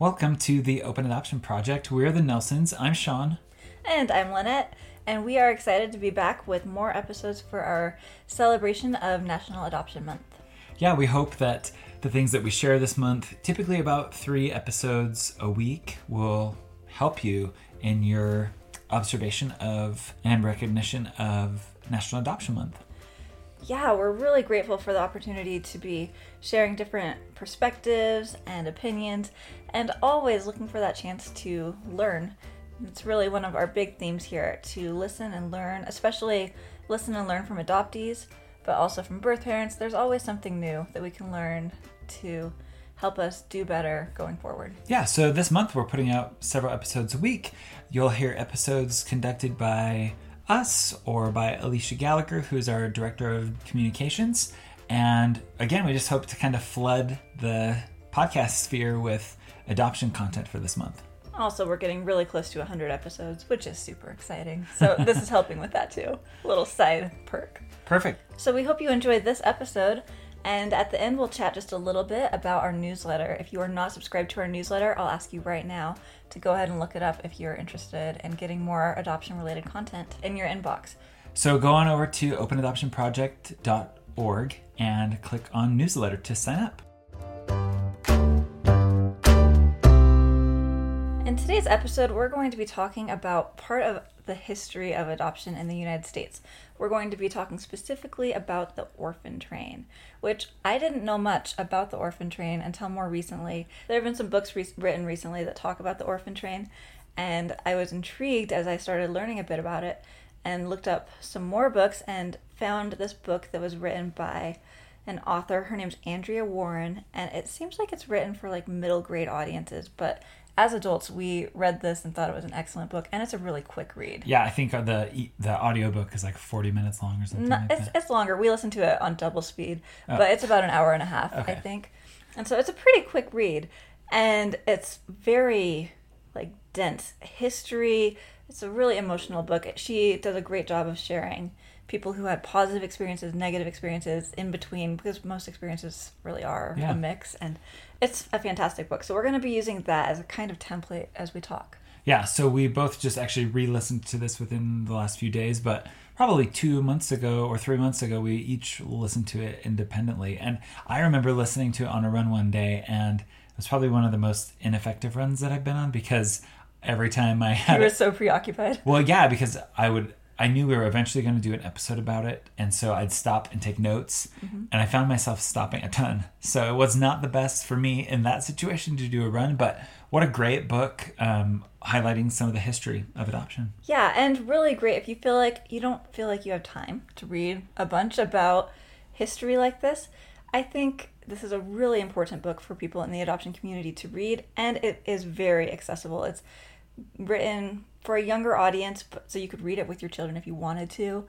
Welcome to the Open Adoption Project. We're the Nelsons. I'm Sean. And I'm Lynette, and we are excited to be back with more episodes for our celebration of National Adoption Month. Yeah, we hope that the things that we share this month, typically about three episodes a week, will help you in your observation of and recognition of National Adoption Month. Yeah, we're really grateful for the opportunity to be sharing different perspectives and opinions, and always looking for that chance to learn. It's really one of our big themes here to listen and learn, especially listen and learn from adoptees, but also from birth parents. There's always something new that we can learn to help us do better going forward. Yeah, so this month we're putting out several episodes a week. You'll hear episodes conducted by us or by Alicia Gallagher, who's our director of communications. And again, we just hope to kind of flood the podcast sphere with adoption content for this month. Also, we're getting really close to 100 episodes, which is super exciting. So, this is helping with that too. Little side perk. Perfect. So, we hope you enjoyed this episode. And at the end, we'll chat just a little bit about our newsletter. If you are not subscribed to our newsletter, I'll ask you right now to go ahead and look it up if you're interested in getting more adoption related content in your inbox. So go on over to openadoptionproject.org and click on newsletter to sign up. In today's episode, we're going to be talking about part of the history of adoption in the United States. We're going to be talking specifically about the orphan train, which I didn't know much about the orphan train until more recently. There have been some books re- written recently that talk about the orphan train, and I was intrigued as I started learning a bit about it and looked up some more books and found this book that was written by an author. Her name's Andrea Warren, and it seems like it's written for like middle grade audiences, but as adults, we read this and thought it was an excellent book, and it's a really quick read. Yeah, I think the the audiobook is like 40 minutes long or something. No, like it's, that. it's longer. We listened to it on double speed, Oh. but it's about an hour and a half, I think. And so it's a pretty quick read, and it's very like dense history. It's a really emotional book. She does a great job of sharing people who had positive experiences, negative experiences in between, because most experiences really are Yeah. a mix. And it's a fantastic book. So we're going to be using that as a kind of template as we talk. Yeah, so we both just actually re-listened to this within the last few days, but probably two months ago or three months ago, we each listened to it independently. And I remember listening to it on a run one day, and it was probably one of the most ineffective runs that I've been on because every time I had. You were so preoccupied. well, yeah, because I would. I knew we were eventually going to do an episode about it, and so I'd stop and take notes, and I found myself stopping a ton. So it was not the best for me in that situation to do a run, but what a great book um, highlighting some of the history of adoption. Yeah, and really great if you feel like you don't feel like you have time to read a bunch about history like this. I think this is a really important book for people in the adoption community to read, and it is very accessible. It's written for a younger audience, so you could read it with your children if you wanted to,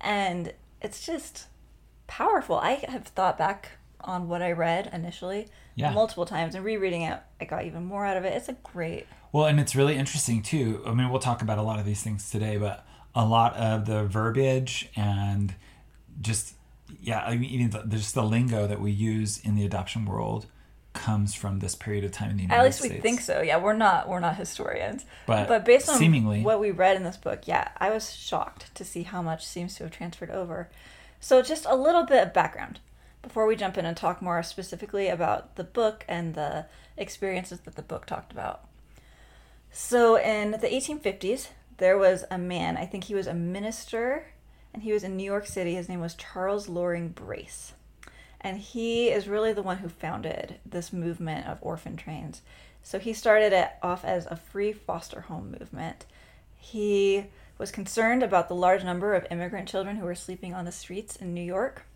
and it's just powerful. I have thought back on what I read initially Yeah. multiple times, and rereading it, I got even more out of it. It's a great Well, and it's really interesting too. I mean, we'll talk about a lot of these things today, but a lot of the verbiage and just yeah, I mean, even the, just the lingo that we use in the adoption world comes from this period of time in the United States. At least States. we think so. Yeah, we're not we're not historians, But based on seemingly- what we read in this book, yeah, I was shocked to see how much seems to have transferred over. So just a little bit of background before we jump in and talk more specifically about the book and the experiences that the book talked about. So in the 1850s, there was a man. I think he was a minister, and he was in New York City. His name was Charles Loring Brace. And he is really the one who founded this movement of orphan trains. So he started it off as a free foster home movement. He was concerned about the large number of immigrant children who were sleeping on the streets in New York.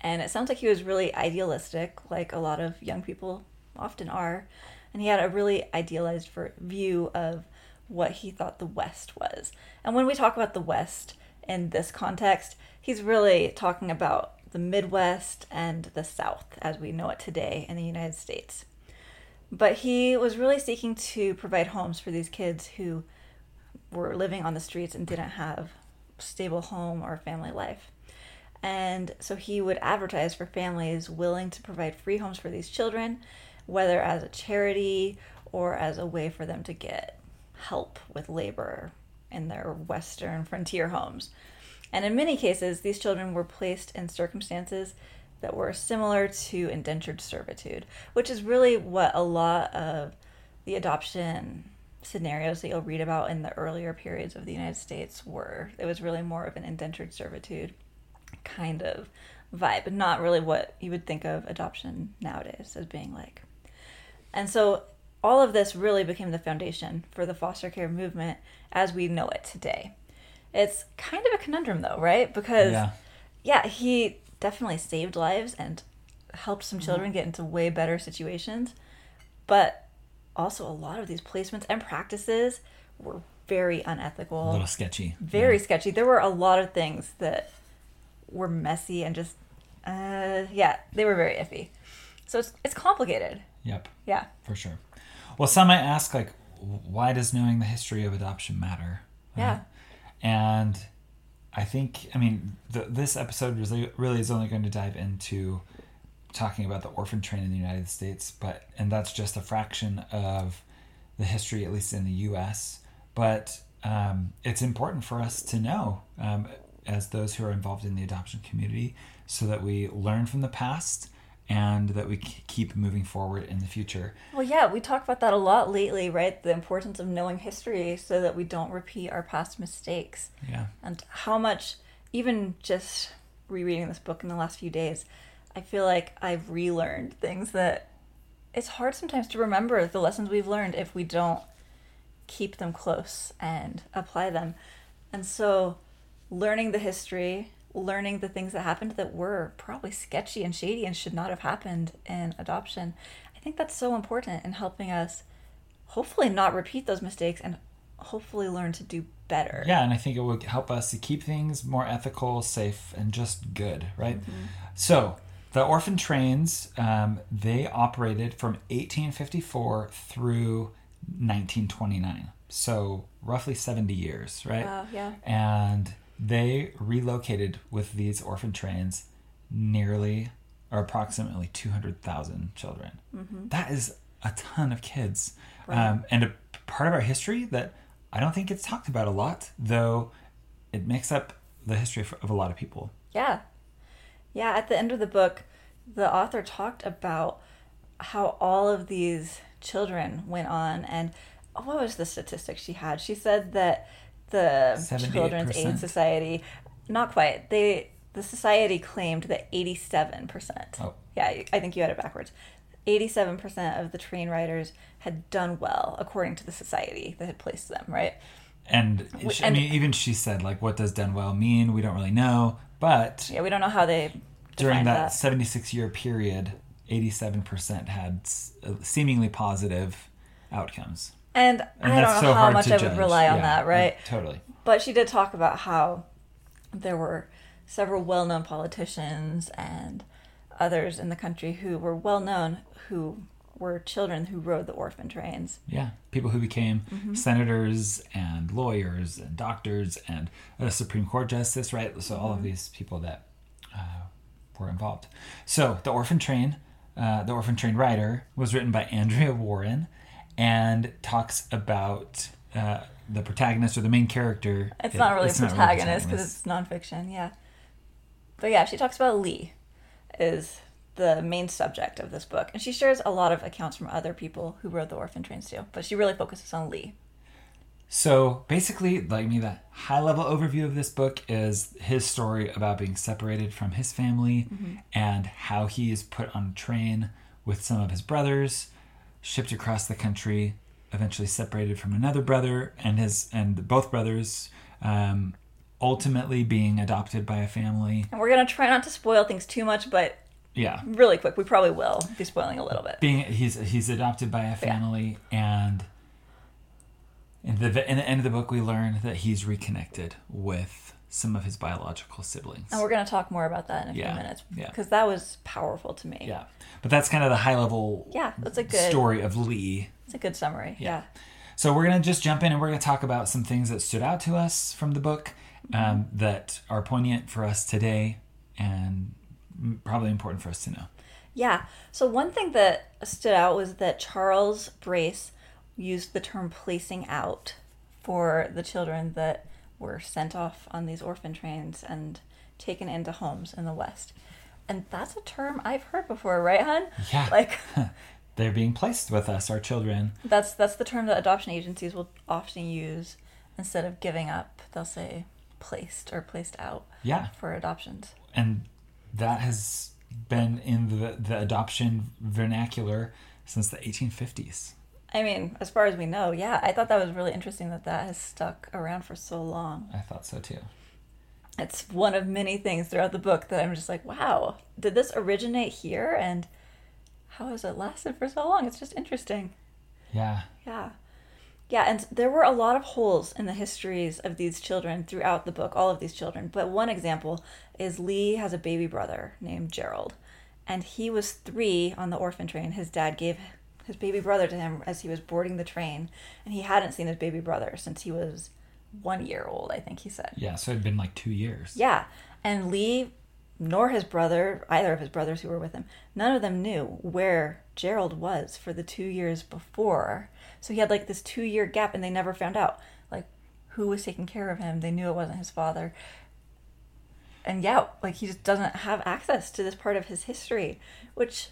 And it sounds like he was really idealistic, like a lot of young people often are. And he had a really idealized view of what he thought the West was. And when we talk about the West in this context, he's really talking about the Midwest and the South as we know it today in the United States. But he was really seeking to provide homes for these kids who were living on the streets and didn't have stable home or family life. And so he would advertise for families willing to provide free homes for these children, whether as a charity or as a way for them to get help with labor in their Western frontier homes. And in many cases, these children were placed in circumstances that were similar to indentured servitude, which is really what a lot of the adoption scenarios that you'll read about in the earlier periods of the United States were. It was really more of an indentured servitude kind of vibe, not really what you would think of adoption nowadays as being like. And so all of this really became the foundation for the foster care movement as we know it today. It's kind of a conundrum though, right? Because Yeah. yeah, he definitely saved lives and helped some Mm-hmm. children get into way better situations. But also, a lot of these placements and practices were very A unethical, little sketchy. very sketchy. There were a lot of things that were messy and just, uh, yeah, they were very iffy. So it's, it's complicated. Yep. Yeah. for sure. Well, some might ask, like, why does knowing the history of adoption matter? Yeah. And I think, I mean, the, this episode really, really is only going to dive into talking about the orphan train in the United States, but and that's just a fraction of the history, at least in the U.S. But um, it's important for us to know, um, as those who are involved in the adoption community, so that we learn from the past and that we keep moving forward in the future. Well, yeah, we talk about that a lot lately, right? The importance of knowing history so that we don't repeat our past mistakes. Yeah. and how much even just rereading this book in the last few days i feel like i've relearned things that it's hard sometimes to remember the lessons we've learned if we don't keep them close and apply them and so learning the history learning the things that happened that were probably sketchy and shady and should not have happened in adoption i think that's so important in helping us hopefully not repeat those mistakes and hopefully learn to do better Yeah, and I think it would help us to keep things more ethical, safe, and just good, right? So, the orphan trains, um, they operated from 1854 through 1929. So, roughly 70 years, right? Wow, yeah. And they relocated with these orphan trains nearly or approximately 200,000 children. That is a ton of kids. Um, and a part of our history that I don't think gets talked about a lot, though it makes up the history of, of a lot of people. Yeah. Yeah, at the end of the book, the author talked about how all of these children went on and what was the statistic she had? She said that the Children's Aid Society not quite. They the society claimed that 87%. Oh. Yeah, I think you had it backwards. 87% of the train riders had done well according to the society that had placed them, right? And, she, I mean, even she said, like, what does done well mean? We don't really know. But Yeah, we don't know how they during defined that 76 year period, 87% had uh, seemingly positive outcomes. And, And I don't so know how much I judge. would rely on Yeah, that, right? Totally. But she did talk about how there were several well known politicians and others in the country who were well known who were children who rode the orphan trains. Yeah, people who became Mm-hmm. senators and lawyers and doctors and a Supreme Court justice, right? So all Mm-hmm. of these people that uh, were involved. So the Orphan Train, uh, the Orphan Train Rider, was written by Andrea Warren, and talks about uh, the protagonist or the main character. It's It- not really it's a protagonist because it's nonfiction, yeah. But yeah, she talks about Lee is the main subject of this book. And she shares a lot of accounts from other people who rode the orphan trains too. But she really focuses on Lee. So basically, like me, the high level overview of this book is his story about being separated from his family and how he is put on a train with some of his brothers, shipped across the country, eventually separated from another brother and his and both brothers, um, ultimately being adopted by a family. And we're going to try not to spoil things too much, but Yeah, really quick, we probably will be spoiling a little bit. being he's he's adopted by a family and in the in the end of the book we learn that he's reconnected with some of his biological siblings And we're going to talk more about that in a Yeah, few minutes yeah. because that was powerful to me. yeah but that's kind of the high level Yeah, that's a good story of lee It's a good summary. Yeah. so we're going to just jump in and we're going to talk about some things that stood out to us from the book um, that are poignant for us today and probably important for us to know Yeah. So one thing that stood out was that Charles Brace used the term placing out for the children that were sent off on these orphan trains and taken into homes in the West. And that's a term I've heard before, right, hon? Yeah. Like They're being placed with us, our children. that's that's the term that adoption agencies will often use instead of giving up. They'll say placed or placed out Yeah. for adoptions. And that has been in the, the adoption vernacular since the 1850s. I mean, as far as we know, yeah, I thought that was really interesting that that has stuck around for so long. I thought so too. It's one of many things throughout the book that I'm just like, wow, did this originate here? And how has it lasted for so long? It's just interesting. Yeah. Yeah. Yeah, and there were a lot of holes in the histories of these children throughout the book, all of these children. But one example is Lee has a baby brother named Gerald. And he was three on the orphan train. His dad gave his baby brother to him as he was boarding the train. And he hadn't seen his baby brother since he was one year old, I think he said. Yeah. So it'd been like two years. Yeah. And Lee, nor his brother, either of his brothers who were with him, none of them knew where Gerald was for the two years before. So he had like this two year gap and they never found out like who was taking care of him. They knew it wasn't his father. And yeah, like he just doesn't have access to this part of his history, which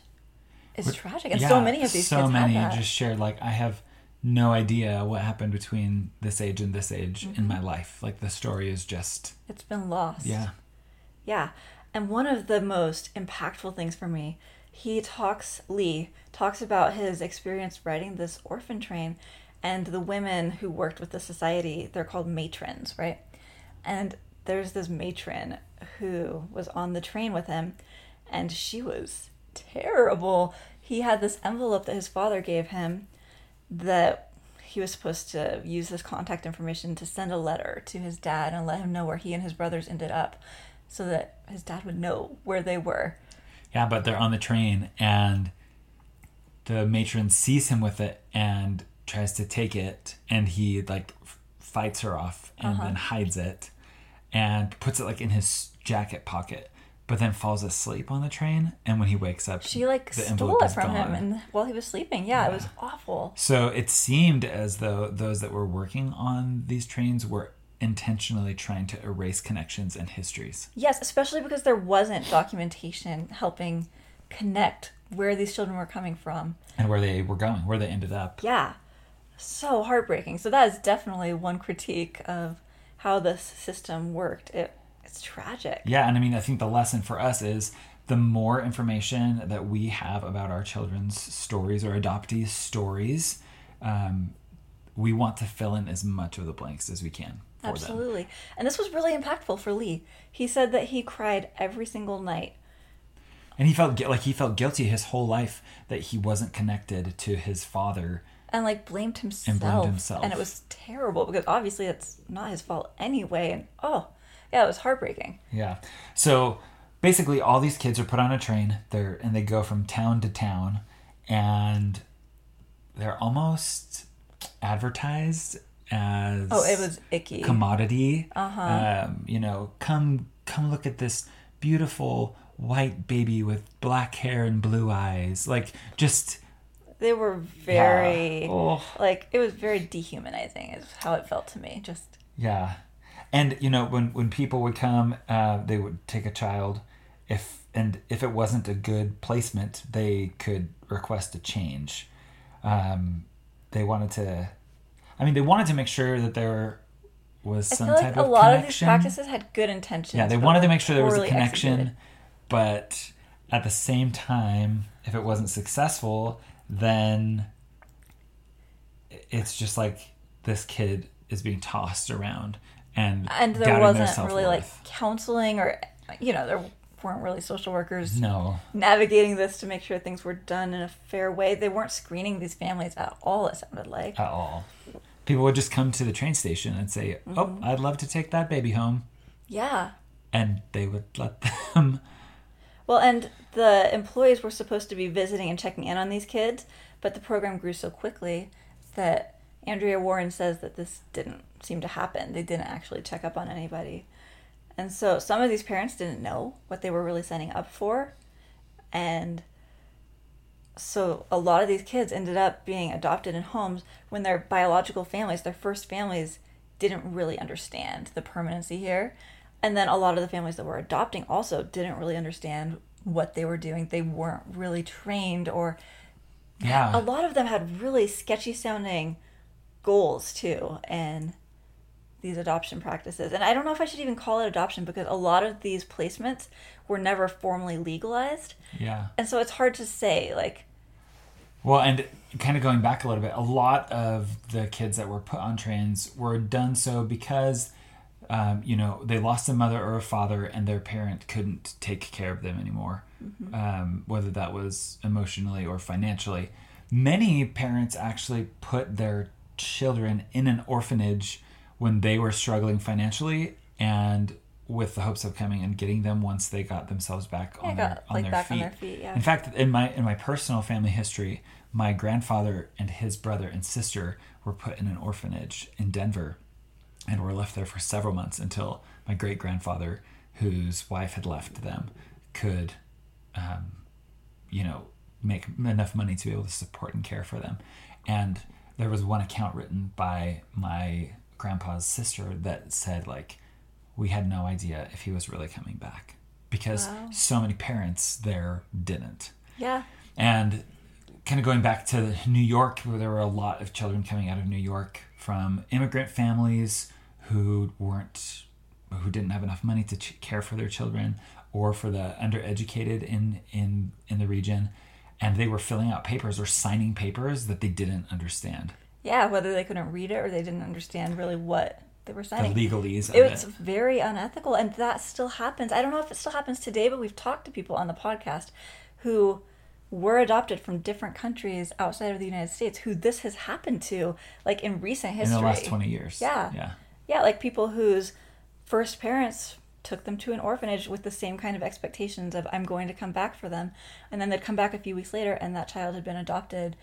is tragic. And so many of these so kids many just shared like I have no idea what happened between this age and this age Mm-hmm. in my life. Like the story is just It's been lost. yeah. Yeah. And one of the most impactful things for me, he talks, Lee talks about his experience riding this orphan train and the women who worked with the society. They're called matrons, right? And there's this matron who was on the train with him and she was terrible. He had this envelope that his father gave him that he was supposed to use this contact information to send a letter to his dad and let him know where he and his brothers ended up so that his dad would know where they were. Yeah, but they're on the train and the matron sees him with it and tries to take it and he like f- fights her off and Uh-huh. then hides it and puts it like in his jacket pocket but then falls asleep on the train and when he wakes up She like the stole it from him and while he was sleeping. Yeah, it was awful. So it seemed as though those that were working on these trains were intentionally trying to erase connections and histories. Yes, especially because there wasn't documentation helping connect where these children were coming from. And where they were going, where they ended up. Yeah. So heartbreaking. So that is definitely one critique of how this system worked. It it's tragic. Yeah, and I mean, I think the lesson for us is the more information that we have about our children's stories or adoptees' stories, um, we want to fill in as much of the blanks as we can for them. Absolutely. And this was really impactful for Lee. He said that he cried every single night. And he felt like he felt guilty his whole life that he wasn't connected to his father. and like blamed himself. blamed himself. And it was terrible because obviously it's not his fault anyway. And oh, yeah, it was heartbreaking. Yeah. So basically, all these kids are put on a train. They're and they go from town to town, and they're almost advertised as Oh, it was icky. commodity. Uh-huh. Um, you know, come come look at this beautiful white baby with black hair and blue eyes. Like just They were very Yeah. Oh. like it was very dehumanizing is how it felt to me. Just Yeah, and you know when when people would come, uh, they would take a child, if and if it wasn't a good placement, they could request a change. Um, they wanted to, I mean, they wanted to make sure that there was some I feel type like a of lot of these connection. practices had good intentions. yeah, they wanted to make sure there was a connection, executed. but at the same time, if it wasn't successful, then it's just like this kid is being tossed around and And there wasn't really like counseling or you know, there weren't really social workers no navigating this to make sure things were done in a fair way. They weren't screening these families at all, it sounded like. at all. People would just come to the train station and say, "Oh, Mm-hmm. I'd love to take that baby home," Yeah. and they would let them. Well, and the employees were supposed to be visiting and checking in on these kids, but the program grew so quickly that Andrea Warren says that this didn't seem to happen. They didn't actually check up on anybody. And so some of these parents didn't know what they were really signing up for. And so a lot of these kids ended up being adopted in homes when their biological families, their first families, didn't really understand the permanency here. And then a lot of the families that were adopting also didn't really understand what they were doing. They weren't really trained, or Yeah. a lot of them had really sketchy sounding goals too, and these adoption practices. And I don't know if I should even call it adoption because a lot of these placements were never formally legalized. Yeah. And so it's hard to say, like, Well, and kind of going back a little bit, a lot of the kids that were put on trains were done so because, um, you know, they lost a mother or a father and their parent couldn't take care of them anymore, um, whether that was emotionally or financially. Many parents actually put their children in an orphanage when they were struggling financially and with the hopes of coming and getting them once they got themselves back Yeah, on their got, on like, their back feet. on their feet, yeah. In fact, in my in my personal family history, my grandfather and his brother and sister were put in an orphanage in Denver and were left there for several months until my great grandfather, whose wife had left them, could, um, you know, make enough money to be able to support and care for them. And there was one account written by my grandpa's sister that said like, we had no idea if he was really coming back because Wow. so many parents there didn't. yeah, And kind of going back to New York, where there were a lot of children coming out of New York from immigrant families who weren't, who didn't have enough money to ch- care for their children, or for the undereducated in in in the region, and they were filling out papers or signing papers that they didn't understand yeah, whether they couldn't read it or they didn't understand really what they were the signing. legalese of it was very unethical and that still happens i don't know if it still happens today but we've talked to people on the podcast who were adopted from different countries outside of the united states who this has happened to like in recent history. in the last twenty years. Yeah. yeah, yeah like people whose first parents took them to an orphanage with the same kind of expectations of i'm going to come back for them and then they'd come back a few weeks later and that child had been adopted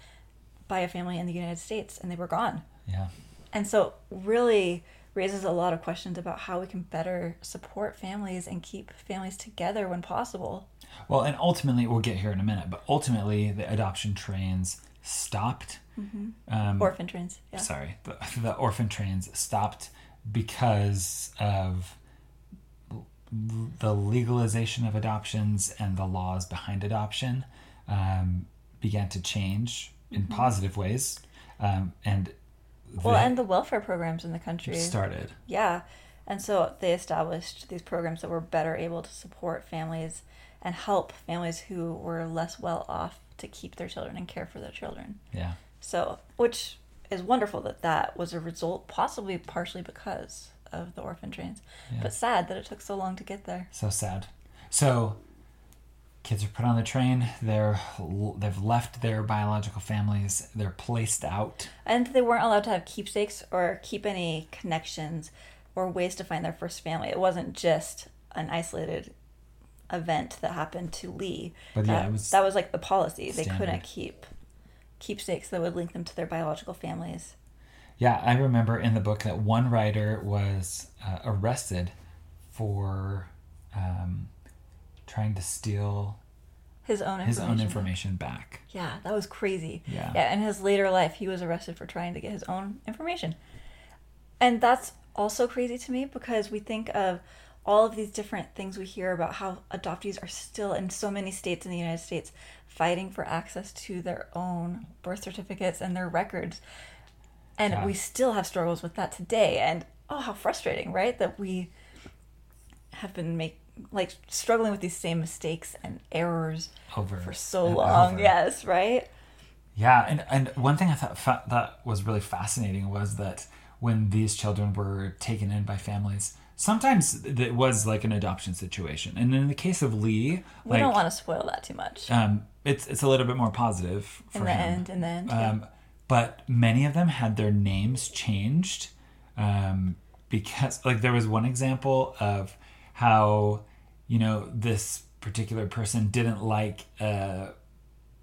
by a family in the united states and they were gone yeah. and so really raises a lot of questions about how we can better support families and keep families together when possible. Well, and ultimately, we'll get here in a minute, but ultimately, the adoption trains stopped. Um, Orphan trains. Yeah. Sorry, the, the orphan trains stopped because of the legalization of adoptions and the laws behind adoption um, began to change in positive ways. Um, and Well, and the welfare programs in the country. started. Yeah. And so they established these programs that were better able to support families and help families who were less well off to keep their children and care for their children. Yeah. So, which is wonderful that that was a result, possibly partially because of the orphan trains, Yeah. but sad that it took so long to get there. So sad. So kids are put on the train. They're they've left their biological families. They're placed out. And they weren't allowed to have keepsakes or keep any connections or ways to find their first family. It wasn't just an isolated event that happened to Lee. But yeah, that, it was that was like the policy. They couldn't keep keepsakes that would link them to their biological families. Yeah, I remember in the book that one writer was uh, arrested for um, trying to steal His own his information. own information back. Yeah, that was crazy. Yeah. Yeah, in his later life, he was arrested for trying to get his own information. And that's also crazy to me because we think of all of these different things we hear about how adoptees are still in so many states in the United States fighting for access to their own birth certificates and their records. And Yeah. we still have struggles with that today. And oh, how frustrating, right? That we have been make like struggling with these same mistakes and errors Over for so long. over. Yes, right? Yeah, and and one thing I thought fa- that was really fascinating was that when these children were taken in by families, sometimes it was like an adoption situation, and in the case of Lee, We like don't want to spoil that too much. um, it's it's a little bit more positive for in the him. end, in the end. yeah. Um, but many of them had their names changed um, because, like, there was one example of how, you know, this particular person didn't like a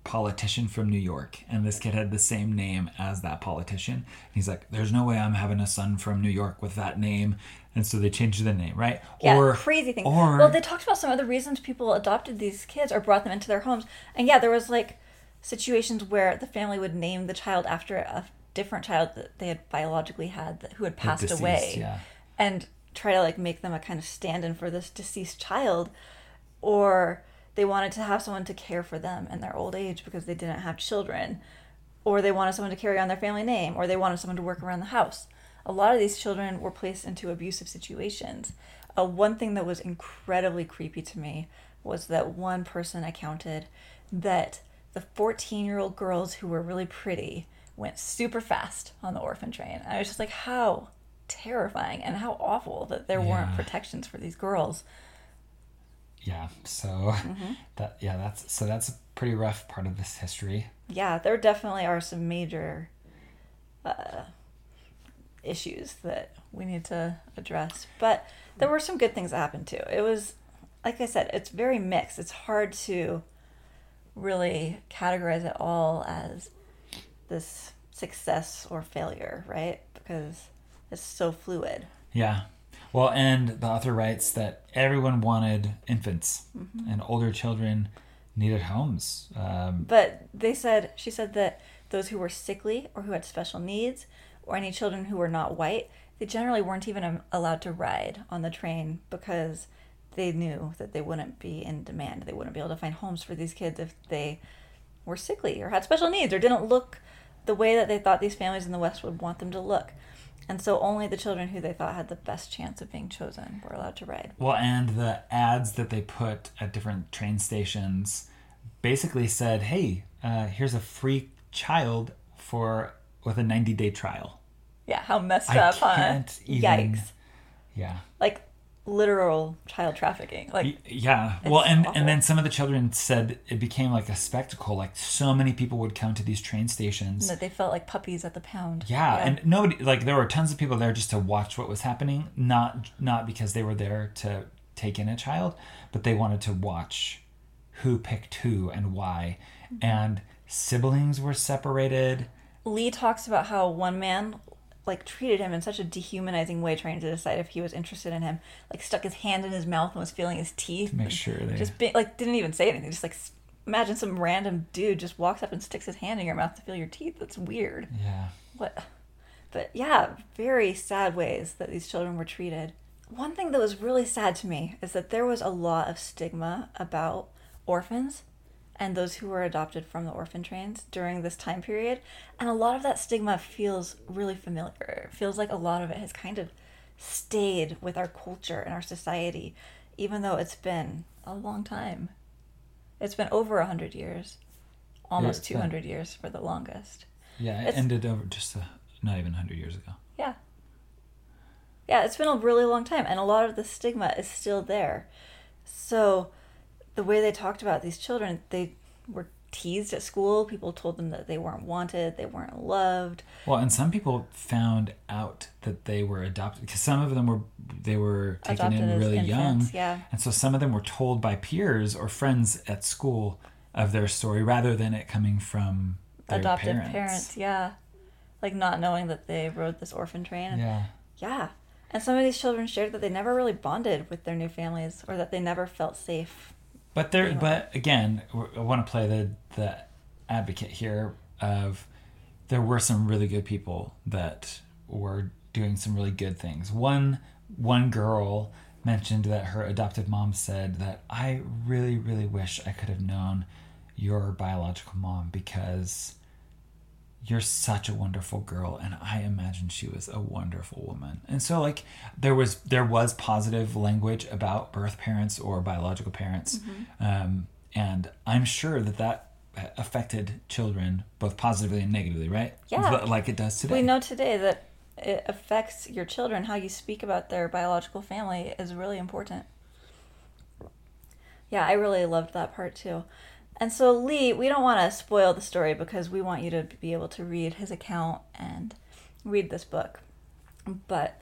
politician from New York, and this kid had the same name as that politician. And he's like, "There's no way I'm having a son from New York with that name," and so they changed the name, right? Yeah, or crazy thing. Or well, they talked about some of the reasons people adopted these kids or brought them into their homes, and yeah, there was like situations where the family would name the child after a different child that they had biologically had that, who had passed Deceased, away Yeah. and try to like make them a kind of stand-in for this deceased child or they wanted to have someone to care for them in their old age because they didn't have children or they wanted someone to carry on their family name or they wanted someone to work around the house a lot of these children were placed into abusive situations uh, one thing that was incredibly creepy to me was that one person accounted that the 14 year old girls who were really pretty went super fast on the orphan train. I was just like, how terrifying and how awful that there weren't protections for these girls. Yeah. So Mm-hmm. that yeah, that's so that's a pretty rough part of this history. Yeah, there definitely are some major uh, issues that we need to address. But there were some good things that happened too. It was, like I said, it's very mixed. It's hard to really categorize it all as this success or failure, right? Because it's so fluid. Yeah. Well, and the author writes that everyone wanted infants Mm-hmm. and older children needed homes. Um, But they said, she said that those who were sickly or who had special needs or any children who were not white, they generally weren't even allowed to ride on the train because they knew that they wouldn't be in demand. They wouldn't be able to find homes for these kids if they were sickly or had special needs or didn't look the way that they thought these families in the West would want them to look. And so only the children who they thought had the best chance of being chosen were allowed to ride. well, and the ads that they put at different train stations basically said, "Hey, uh, here's a free child for with a 90 day trial." Yeah, how messed I up, huh? even- Yikes. Yeah. Like literal child trafficking. Like Yeah. Well, and awful. and then some of the children said it became like a spectacle. Like so many people would come to these train stations. that they felt like puppies at the pound. Yeah, and nobody like there were tons of people there just to watch what was happening, not not because they were there to take in a child, but they wanted to watch who picked who and why. Mm-hmm. And siblings were separated. Lee talks about how one man like treated him in such a dehumanizing way, trying to decide if he was interested in him. Like stuck his hand in his mouth and was feeling his teeth. Make sure they Just be, like didn't even say anything. Just like imagine some random dude just walks up and sticks his hand in your mouth to feel your teeth. That's weird. Yeah. What? But yeah, very sad ways that these children were treated. One thing that was really sad to me is that there was a lot of stigma about orphans and those who were adopted from the orphan trains during this time period. And a lot of that stigma feels really familiar. It feels like a lot of it has kind of stayed with our culture and our society, even though it's been a long time. It's been over a hundred years, almost been- two hundred years for the longest. Yeah, it It's- ended over just not even 100 years ago. Yeah. Yeah, it's been a really long time, and a lot of the stigma is still there. So, the way they talked about these children, they were teased at school. People told them that they weren't wanted, they weren't loved. Well, and some people found out that they were adopted because some of them were they were taken Adopted in really infants, young, yeah. and so some of them were told by peers or friends at school of their story rather than it coming from their Adopted parents. parents. yeah. Like not knowing that they rode this orphan train. Yeah, Yeah. And some of these children shared that they never really bonded with their new families or that they never felt safe. But there, but again, I want to play the the advocate here of there were some really good people that were doing some really good things. One one girl mentioned that her adopted mom said that I really really wish I could have known your biological mom because you're such a wonderful girl and I imagine she was a wonderful woman. And so like there was there was positive language about birth parents or biological parents. Um, and I'm sure that that affected children both positively and negatively, right? Yeah. But like it does today. We know today that it affects your children. How you speak about their biological family is really important. Yeah, I really loved that part too. And so, Lee, we don't want to spoil the story because we want you to be able to read his account and read this book. But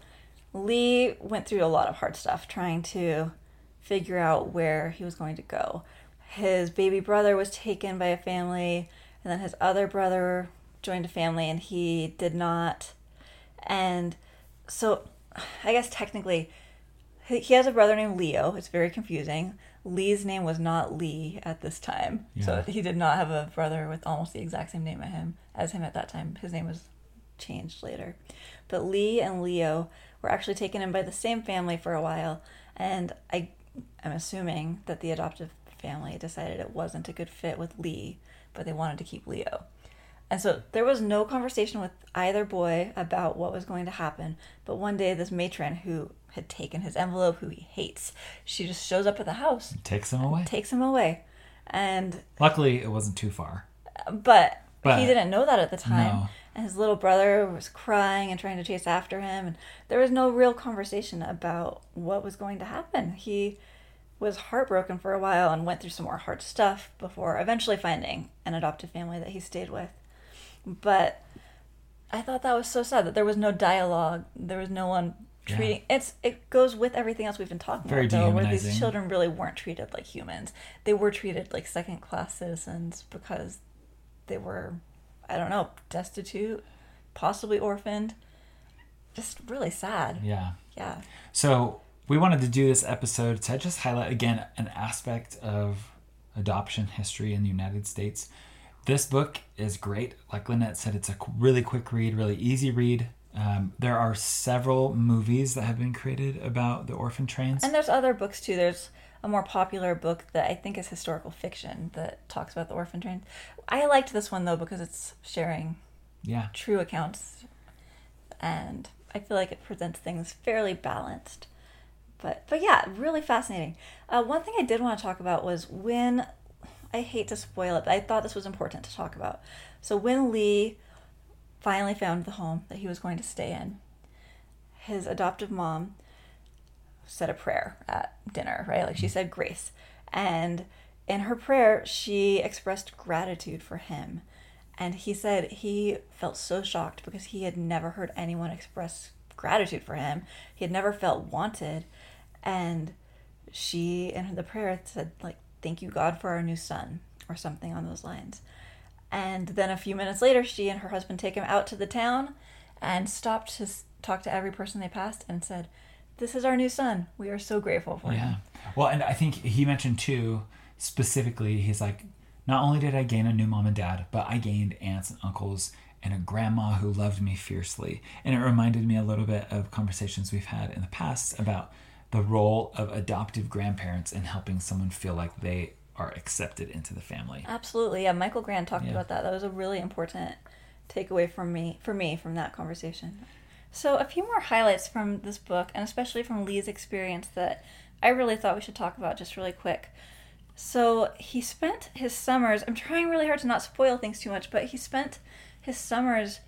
Lee went through a lot of hard stuff trying to figure out where he was going to go. His baby brother was taken by a family, and then his other brother joined a family, and he did not. And so, I guess technically, he has a brother named Leo. It's very confusing. Lee's name was not Lee at this time. So he did not have a brother with almost the exact same name as him as him at that time. His name was changed later. But Lee and Leo were actually taken in by the same family for a while, and I am assuming that the adoptive family decided it wasn't a good fit with Lee, but they wanted to keep Leo. And so there was no conversation with either boy about what was going to happen. But one day, this matron who had taken his envelope, who he hates, she just shows up at the house, Takes him away. takes him away. And, Luckily, it wasn't too far. but, But- he didn't know that at the time. No. And his little brother was crying and trying to chase after him. And there was no real conversation about what was going to happen. He was heartbroken for a while and went through some more hard stuff before eventually finding an adoptive family that he stayed with. But I thought that was so sad that there was no dialogue. There was no one Yeah. treating it's it goes with everything else we've been talking Very about though, where these children really weren't treated like humans. They were treated like second class citizens because they were I don't know, destitute, possibly orphaned. Just really sad. Yeah. Yeah. So we wanted to do this episode to just highlight again an aspect of adoption history in the United States. This book is great. Like Lynette said, it's a really quick read, really easy read. Um, there are several movies that have been created about the orphan trains. And there's other books too. There's a more popular book that I think is historical fiction that talks about the orphan trains. I liked this one though because it's sharing yeah. true accounts and I feel like it presents things fairly balanced. But but yeah, really fascinating. Uh, one thing I did want to talk about was when I hate to spoil it, but I thought this was important to talk about. So when Lee finally found the home that he was going to stay in, his adoptive mom said a prayer at dinner, right? Like she said grace. And in her prayer, she expressed gratitude for him. And he said he felt so shocked because he had never heard anyone express gratitude for him. He had never felt wanted. And she, in the prayer, said, like, thank you, God, for our new son, or something on those lines. And then a few minutes later, she and her husband take him out to the town and stopped to talk to every person they passed and said, This is our new son. We are so grateful for Yeah. him. Yeah. Well, and I think he mentioned too, specifically, he's like, not only did I gain a new mom and dad, but I gained aunts and uncles and a grandma who loved me fiercely. And it reminded me a little bit of conversations we've had in the past about the role of adoptive grandparents in helping someone feel like they are accepted into the family. Absolutely. Yeah, Michael Grant talked Yeah. about that. That was a really important takeaway from me for me from that conversation. So a few more highlights from this book and especially from Lee's experience that I really thought we should talk about just really quick. So he spent his summers I'm trying really hard to not spoil things too much, but he spent his summers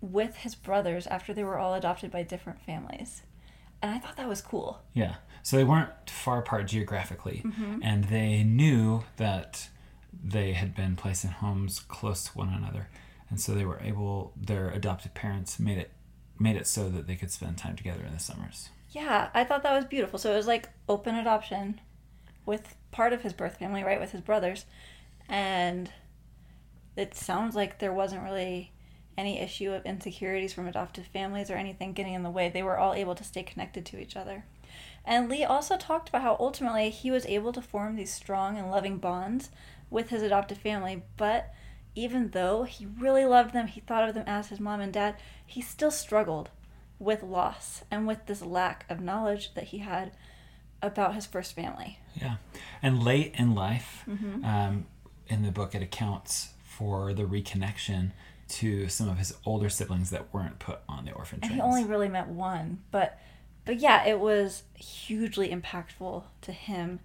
with his brothers after they were all adopted by different families. And I thought that was cool. Yeah. So they weren't far apart geographically, mm-hmm. and they knew that they had been placed in homes close to one another, and so they were able. Their adopted parents made it made it so that they could spend time together in the summers. Yeah, I thought that was beautiful. So it was like open adoption with part of his birth family, right, with his brothers. And it sounds like there wasn't really any issue of insecurities from adoptive families or anything getting in the way. They were all able to stay connected to each other. And Lee also talked about how ultimately he was able to form these strong and loving bonds with his adoptive family, but even though he really loved them, he thought of them as his mom and dad, he still struggled with loss and with this lack of knowledge that he had about his first family. Yeah, and late in life, um, in the book, it accounts for the reconnection to some of his older siblings that weren't put on the orphan And he only really met one, but but yeah, it was hugely impactful to him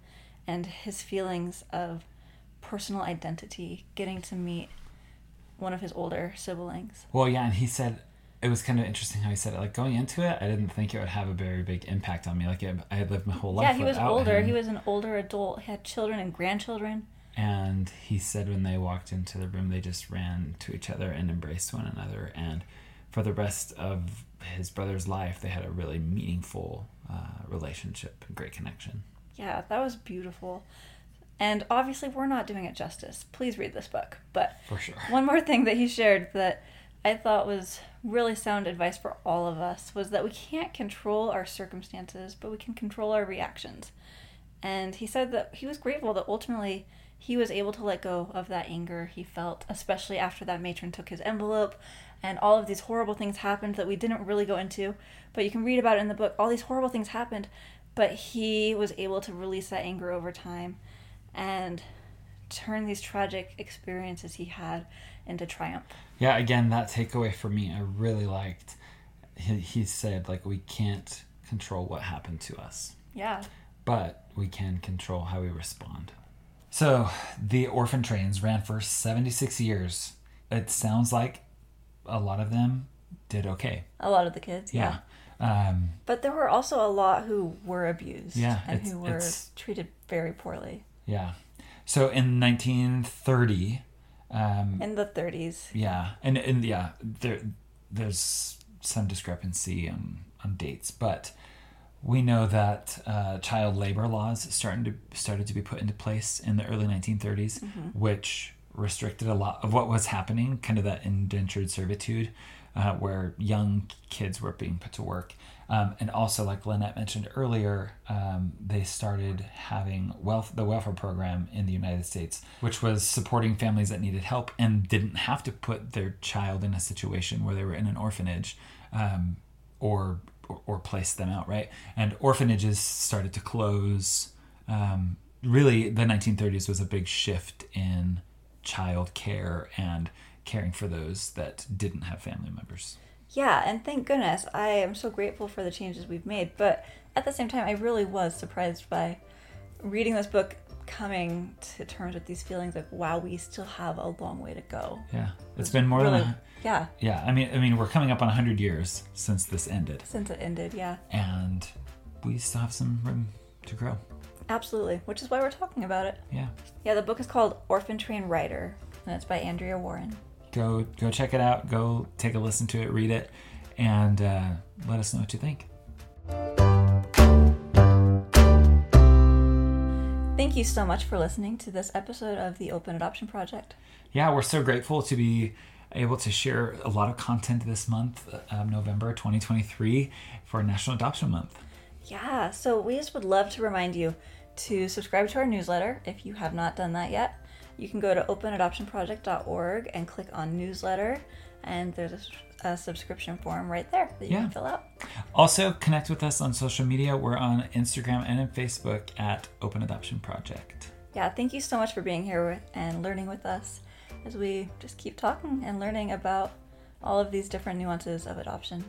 and his feelings of personal identity, getting to meet one of his older siblings. Well, yeah, and he said it was kind of interesting how he said it. Like going into it, I didn't think it would have a very big impact on me. Like it, I had lived my whole life. yeah, he was older. him. He was an older adult. He had children and grandchildren. And he said when they walked into the room, they just ran to each other and embraced one another. And for the rest of his brother's life, they had a really meaningful uh, relationship and great connection. Yeah, that was beautiful. And obviously, we're not doing it justice. Please read this book. But For sure. One more thing that he shared that I thought was really sound advice for all of us was that we can't control our circumstances, but we can control our reactions. And he said that he was grateful that ultimately he was able to let go of that anger he felt, especially after that matron took his envelope and all of these horrible things happened that we didn't really go into, but you can read about it in the book. All these horrible things happened, but he was able to release that anger over time and turn these tragic experiences he had into triumph. Yeah, again, that takeaway for me, I really liked. He, he said, like, we can't control what happened to us. Yeah. But we can control how we respond. So, the orphan trains ran for 76 years. It sounds like a lot of them did okay. A lot of the kids, yeah. yeah. Um, but there were also a lot who were abused yeah, and who were treated very poorly. Yeah. So in 1930, um, in the 30s. Yeah, and and yeah, there there's some discrepancy on on dates, but we know that uh, child labor laws starting to started to be put into place in the early 1930s, mm-hmm. which restricted a lot of what was happening, kind of that indentured servitude, uh, where young kids were being put to work. Um, and also, like Lynette mentioned earlier, um, they started having wealth the welfare program in the United States, which was supporting families that needed help and didn't have to put their child in a situation where they were in an orphanage um, or, or, or place them out, right? And orphanages started to close. Um, really, the 1930s was a big shift in child care and caring for those that didn't have family members. Yeah, and thank goodness. I am so grateful for the changes we've made. But at the same time, I really was surprised by reading this book, coming to terms with these feelings like, wow, we still have a long way to go. Yeah, it's been more really, than a, yeah. Yeah, I mean, I mean, we're coming up on hundred years since this ended. Since it ended, yeah. And we still have some room to grow. Absolutely, which is why we're talking about it. Yeah. Yeah, the book is called Orphan Train Rider, and it's by Andrea Warren. Go go check it out. Go take a listen to it, read it, and uh, let us know what you think. Thank you so much for listening to this episode of the Open Adoption Project. Yeah, we're so grateful to be able to share a lot of content this month, um, November 2023, for National Adoption Month. Yeah, so we just would love to remind you to subscribe to our newsletter if you have not done that yet. You can go to openadoptionproject.org and click on newsletter, and there's a, a subscription form right there that you yeah. can fill out. Also, connect with us on social media. We're on Instagram and on Facebook at Open Adoption Project. Yeah, thank you so much for being here with, and learning with us as we just keep talking and learning about all of these different nuances of adoption.